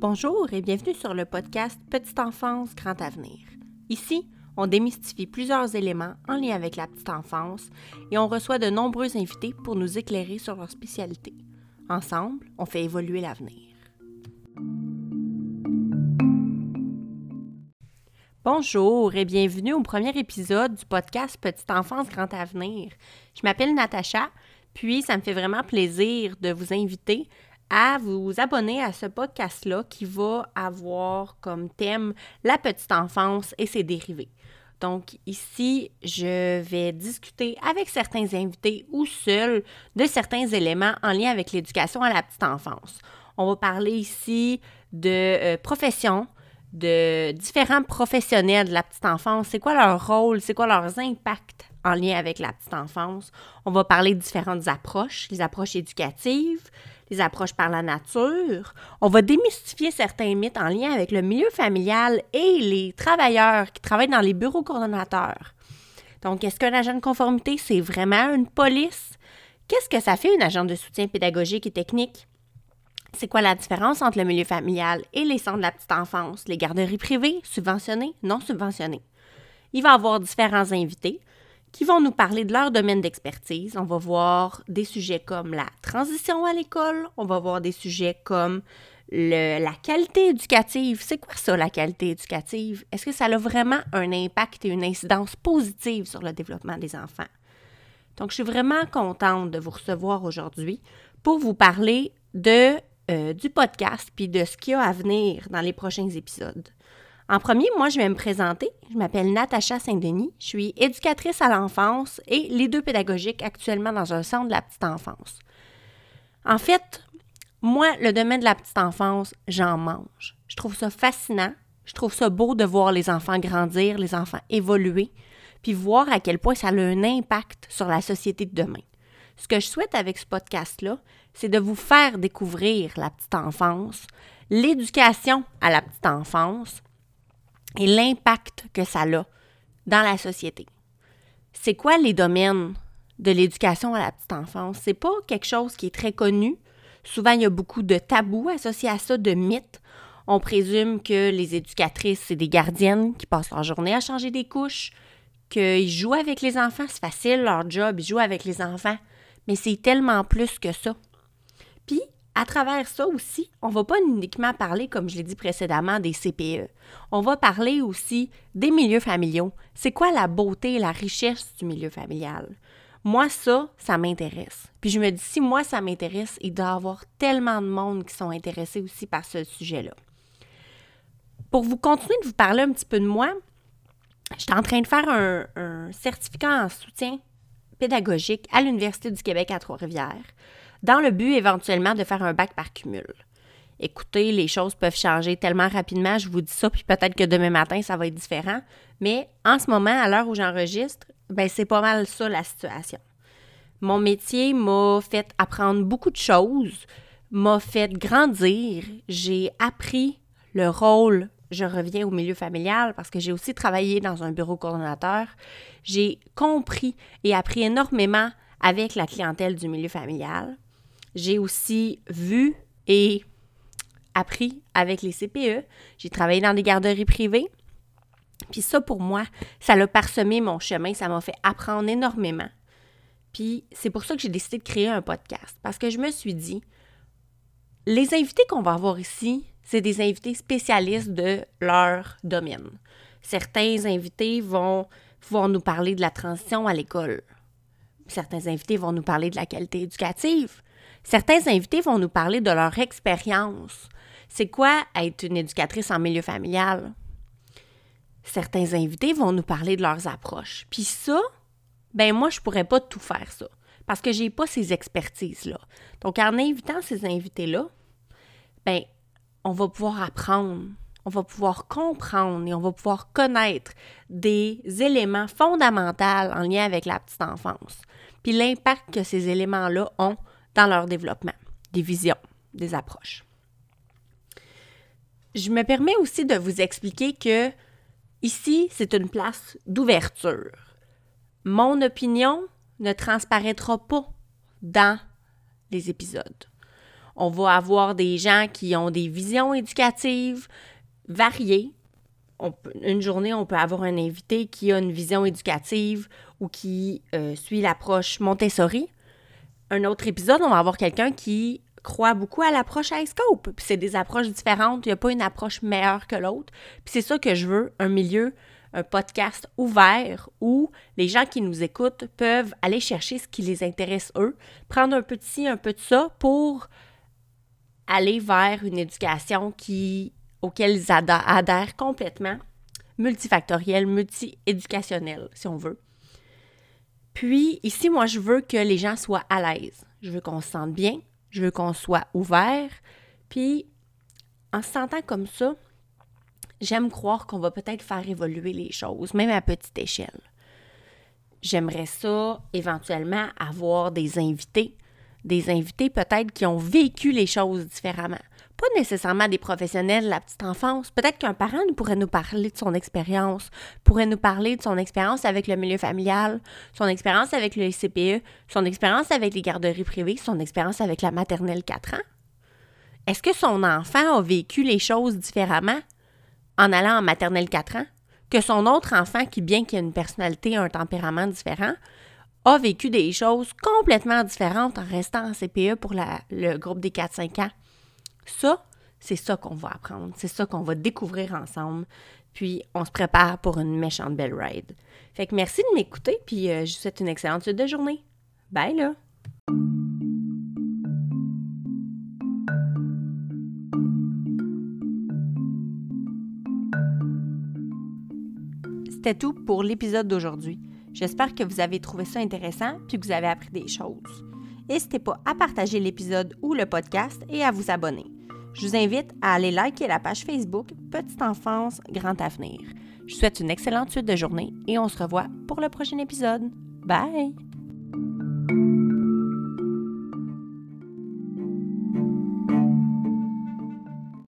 Bonjour et bienvenue sur le podcast Petite enfance, grand avenir. Ici, on démystifie plusieurs éléments en lien avec la petite enfance et on reçoit de nombreux invités pour nous éclairer sur leur spécialité. Ensemble, on fait évoluer l'avenir. Bonjour et bienvenue au premier épisode du podcast Petite enfance, grand avenir. Je m'appelle Natacha, puis ça me fait vraiment plaisir de vous inviter à vous abonner à ce podcast-là qui va avoir comme thème la petite enfance et ses dérivés. Donc ici, je vais discuter avec certains invités ou seuls de certains éléments en lien avec l'éducation à la petite enfance. On va parler ici de euh, profession, de différents professionnels de la petite enfance, c'est quoi leur rôle, c'est quoi leurs impacts en lien avec la petite enfance? On va parler de différentes approches, les approches éducatives, les approches par la nature. On va démystifier certains mythes en lien avec le milieu familial et les travailleurs qui travaillent dans les bureaux coordonnateurs. Donc, est-ce qu'un agent de conformité, c'est vraiment une police? Qu'est-ce que ça fait une agent de soutien pédagogique et technique? C'est quoi la différence entre le milieu familial et les centres de la petite enfance, les garderies privées, subventionnées, non subventionnées? Il va y avoir différents invités qui vont nous parler de leur domaine d'expertise. On va voir des sujets comme la transition à l'école, on va voir des sujets comme la qualité éducative. C'est quoi ça, la qualité éducative? Est-ce que ça a vraiment un impact et une incidence positive sur le développement des enfants? Donc, je suis vraiment contente de vous recevoir aujourd'hui pour vous parler de euh, du podcast puis de ce qu'il y a à venir dans les prochains épisodes. En premier, moi, je vais me présenter. Je m'appelle Natacha Saint-Denis. Je suis éducatrice à l'enfance et leader pédagogique actuellement dans un centre de la petite enfance. En fait, moi, le domaine de la petite enfance, j'en mange. Je trouve ça fascinant. Je trouve ça beau de voir les enfants grandir, les enfants évoluer, puis voir à quel point ça a un impact sur la société de demain. Ce que je souhaite avec ce podcast-là, c'est de vous faire découvrir la petite enfance, l'éducation à la petite enfance et l'impact que ça a dans la société. C'est quoi les domaines de l'éducation à la petite enfance? C'est pas quelque chose qui est très connu. Souvent, il y a beaucoup de tabous associés à ça, de mythes. On présume que les éducatrices, c'est des gardiennes qui passent leur journée à changer des couches, qu'ils jouent avec les enfants, c'est facile, leur job, ils jouent avec les enfants. Mais c'est tellement plus que ça. Puis, à travers ça aussi, on va pas uniquement parler, comme je l'ai dit précédemment, des CPE. On va parler aussi des milieux familiaux. C'est quoi la beauté et la richesse du milieu familial? Moi, ça, ça m'intéresse. Puis je me dis, si moi, ça m'intéresse, il doit y avoir tellement de monde qui sont intéressés aussi par ce sujet-là. Pour vous continuer de vous parler un petit peu de moi, je suis en train de faire un certificat en soutien pédagogique à l'Université du Québec à Trois-Rivières dans le but éventuellement de faire un bac par cumul. Écoutez, les choses peuvent changer tellement rapidement, je vous dis ça, puis peut-être que demain matin, ça va être différent. Mais en ce moment, à l'heure où j'enregistre, ben c'est pas mal ça la situation. Mon métier m'a fait apprendre beaucoup de choses, m'a fait grandir. J'ai appris le rôle, je reviens au milieu familial parce que j'ai aussi travaillé dans un bureau coordonnateur. J'ai compris et appris énormément avec la clientèle du milieu familial. J'ai aussi vu et appris avec les CPE. J'ai travaillé dans des garderies privées. Puis ça, pour moi, ça l'a parsemé mon chemin, ça m'a fait apprendre énormément. Puis c'est pour ça que j'ai décidé de créer un podcast, parce que je me suis dit, les invités qu'on va avoir ici, c'est des invités spécialistes de leur domaine. Certains invités vont pouvoir nous parler de la transition à l'école. Certains invités vont nous parler de la qualité éducative. Certains invités vont nous parler de leur expérience. C'est quoi être une éducatrice en milieu familial? Certains invités vont nous parler de leurs approches. Puis ça, ben moi, je pourrais pas tout faire ça parce que j'ai pas ces expertises-là. Donc, en invitant ces invités-là, ben, on va pouvoir apprendre, on va pouvoir comprendre et on va pouvoir connaître des éléments fondamentaux en lien avec la petite enfance, puis l'impact que ces éléments-là ont dans leur développement, des visions, des approches. Je me permets aussi de vous expliquer que ici, c'est une place d'ouverture. Mon opinion ne transparaîtra pas dans les épisodes. On va avoir des gens qui ont des visions éducatives variées. une journée, on peut avoir un invité qui a une vision éducative ou qui euh, suit l'approche Montessori. Un autre épisode, on va avoir quelqu'un qui croit beaucoup à l'approche iScope. Puis c'est des approches différentes, il n'y a pas une approche meilleure que l'autre. Puis c'est ça que je veux, un milieu, un podcast ouvert où les gens qui nous écoutent peuvent aller chercher ce qui les intéresse eux, prendre un peu de ci, un peu de ça pour aller vers une éducation qui, auquel ils adhèrent complètement, multifactorielle, multi-éducationnelle, si on veut. Puis ici, moi, je veux que les gens soient à l'aise. Je veux qu'on se sente bien. Je veux qu'on soit ouvert. Puis, en se sentant comme ça, j'aime croire qu'on va peut-être faire évoluer les choses, même à petite échelle. J'aimerais ça, éventuellement, avoir des invités. Des invités peut-être qui ont vécu les choses différemment pas nécessairement des professionnels de la petite enfance. Peut-être qu'un parent pourrait nous parler de son expérience, pourrait nous parler de son expérience avec le milieu familial, son expérience avec le CPE, son expérience avec les garderies privées, son expérience avec la maternelle 4 ans. Est-ce que son enfant a vécu les choses différemment en allant en maternelle 4 ans que son autre enfant qui, bien qu'il ait une personnalité, un tempérament différent, a vécu des choses complètement différentes en restant en CPE pour le groupe des 4-5 ans? Ça, c'est ça qu'on va apprendre, c'est ça qu'on va découvrir ensemble. Puis on se prépare pour une méchante belle ride. Fait que merci de m'écouter, puis euh, je vous souhaite une excellente suite de journée. Bye là! C'était tout pour l'épisode d'aujourd'hui. J'espère que vous avez trouvé ça intéressant puis que vous avez appris des choses. N'hésitez pas à partager l'épisode ou le podcast et à vous abonner. Je vous invite à aller liker la page Facebook Petite Enfance, Grand Avenir. Je vous souhaite une excellente suite de journée et on se revoit pour le prochain épisode. Bye!